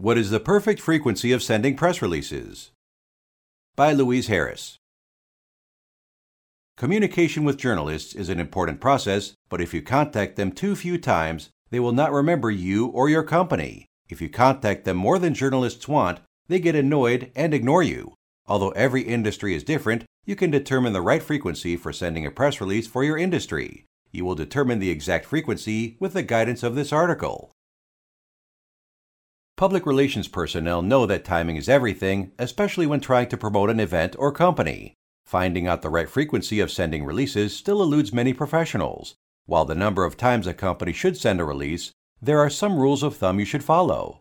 What is the perfect frequency of sending press releases? By Louise Harris. Communication with journalists is an important process, but if you contact them too few times, they will not remember you or your company. If you contact them more than journalists want, they get annoyed and ignore you. Although every industry is different, you can determine the right frequency for sending a press release for your industry. You will determine the exact frequency with the guidance of this article. Public relations personnel know that timing is everything, especially when trying to promote an event or company. Finding out the right frequency of sending releases still eludes many professionals. While the number of times a company should send a release, there are some rules of thumb you should follow.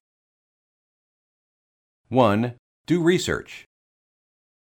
1. Do research.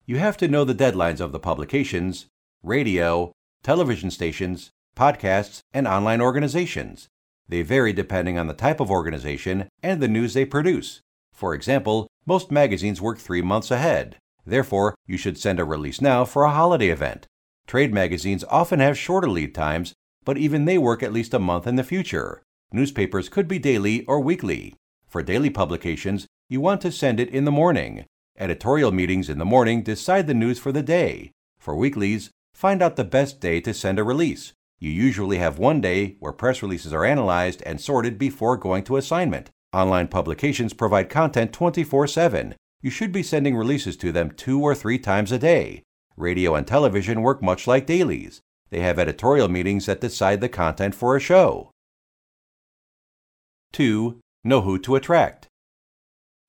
You have to know the deadlines of the publications, radio, television stations, podcasts, and online organizations. They vary depending on the type of organization and the news they produce. For example, most magazines work three months ahead. Therefore, you should send a release now for a holiday event. Trade magazines often have shorter lead times, but even they work at least a month in the future. Newspapers could be daily or weekly. For daily publications, you want to send it in the morning. Editorial meetings in the morning decide the news for the day. For weeklies, find out the best day to send a release. You usually have one day where press releases are analyzed and sorted before going to assignment. Online publications provide content 24 7. You should be sending releases to them two or three times a day. Radio and television work much like dailies. They have editorial meetings that decide the content for a show. 2. Know who to attract.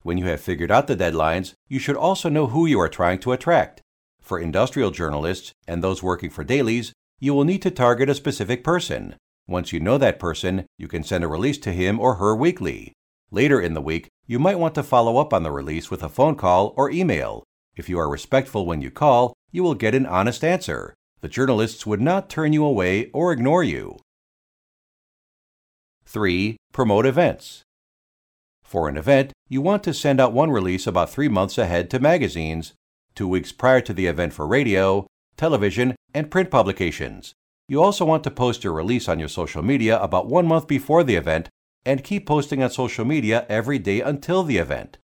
When you have figured out the deadlines, you should also know who you are trying to attract. For industrial journalists and those working for dailies, you will need to target a specific person. Once you know that person, you can send a release to him or her weekly. Later in the week, you might want to follow up on the release with a phone call or email. If you are respectful when you call, you will get an honest answer. The journalists would not turn you away or ignore you. 3. Promote events. For an event, you want to send out one release about three months ahead to magazines, two weeks prior to the event for radio, television, and print publications. You also want to post your release on your social media about one month before the event and keep posting on social media every day until the event.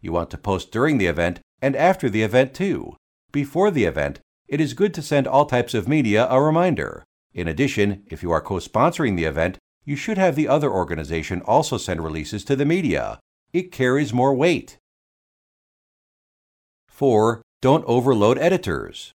You want to post during the event and after the event too. Before the event, it is good to send all types of media a reminder. In addition, if you are co sponsoring the event, you should have the other organization also send releases to the media. It carries more weight. 4. Don't overload editors.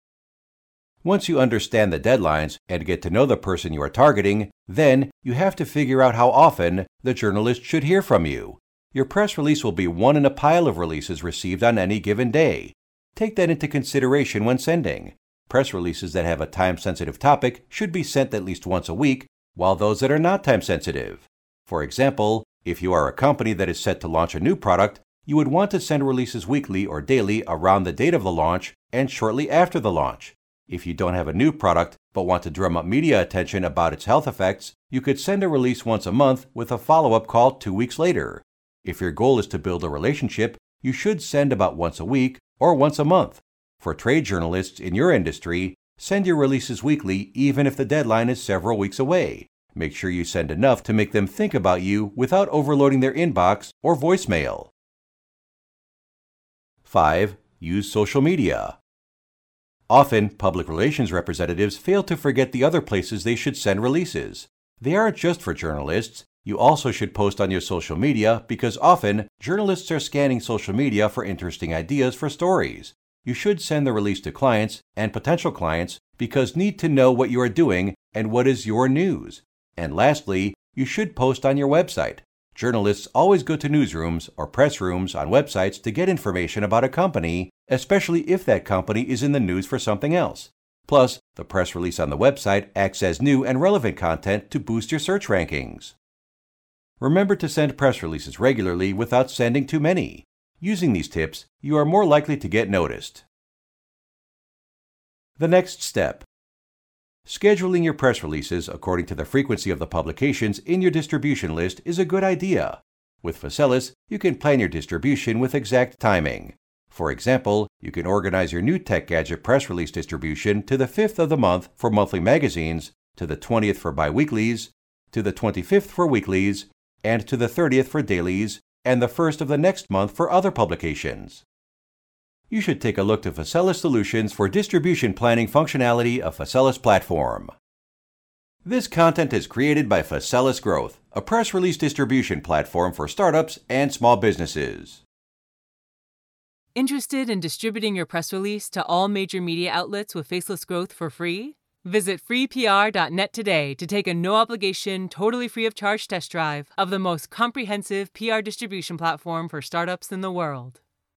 Once you understand the deadlines and get to know the person you are targeting, then you have to figure out how often the journalist should hear from you. Your press release will be one in a pile of releases received on any given day. Take that into consideration when sending. Press releases that have a time sensitive topic should be sent at least once a week while those that are not time sensitive. For example, if you are a company that is set to launch a new product, you would want to send releases weekly or daily around the date of the launch and shortly after the launch. If you don't have a new product but want to drum up media attention about its health effects, you could send a release once a month with a follow up call two weeks later. If your goal is to build a relationship, you should send about once a week or once a month. For trade journalists in your industry, Send your releases weekly even if the deadline is several weeks away. Make sure you send enough to make them think about you without overloading their inbox or voicemail. 5. Use social media. Often, public relations representatives fail to forget the other places they should send releases. They aren't just for journalists. You also should post on your social media because often journalists are scanning social media for interesting ideas for stories. You should send the release to clients and potential clients because need to know what you are doing and what is your news. And lastly, you should post on your website. Journalists always go to newsrooms or press rooms on websites to get information about a company, especially if that company is in the news for something else. Plus, the press release on the website acts as new and relevant content to boost your search rankings. Remember to send press releases regularly without sending too many. Using these tips, you are more likely to get noticed. The next step Scheduling your press releases according to the frequency of the publications in your distribution list is a good idea. With Faselis, you can plan your distribution with exact timing. For example, you can organize your new Tech Gadget press release distribution to the 5th of the month for monthly magazines, to the 20th for biweeklies, to the 25th for weeklies, and to the 30th for dailies, and the first of the next month for other publications. You should take a look to Faselis Solutions for distribution planning functionality of Faselis Platform. This content is created by Faselis Growth, a press release distribution platform for startups and small businesses. Interested in distributing your press release to all major media outlets with Faselis Growth for free? Visit freepr.net today to take a no obligation, totally free of charge test drive of the most comprehensive PR distribution platform for startups in the world.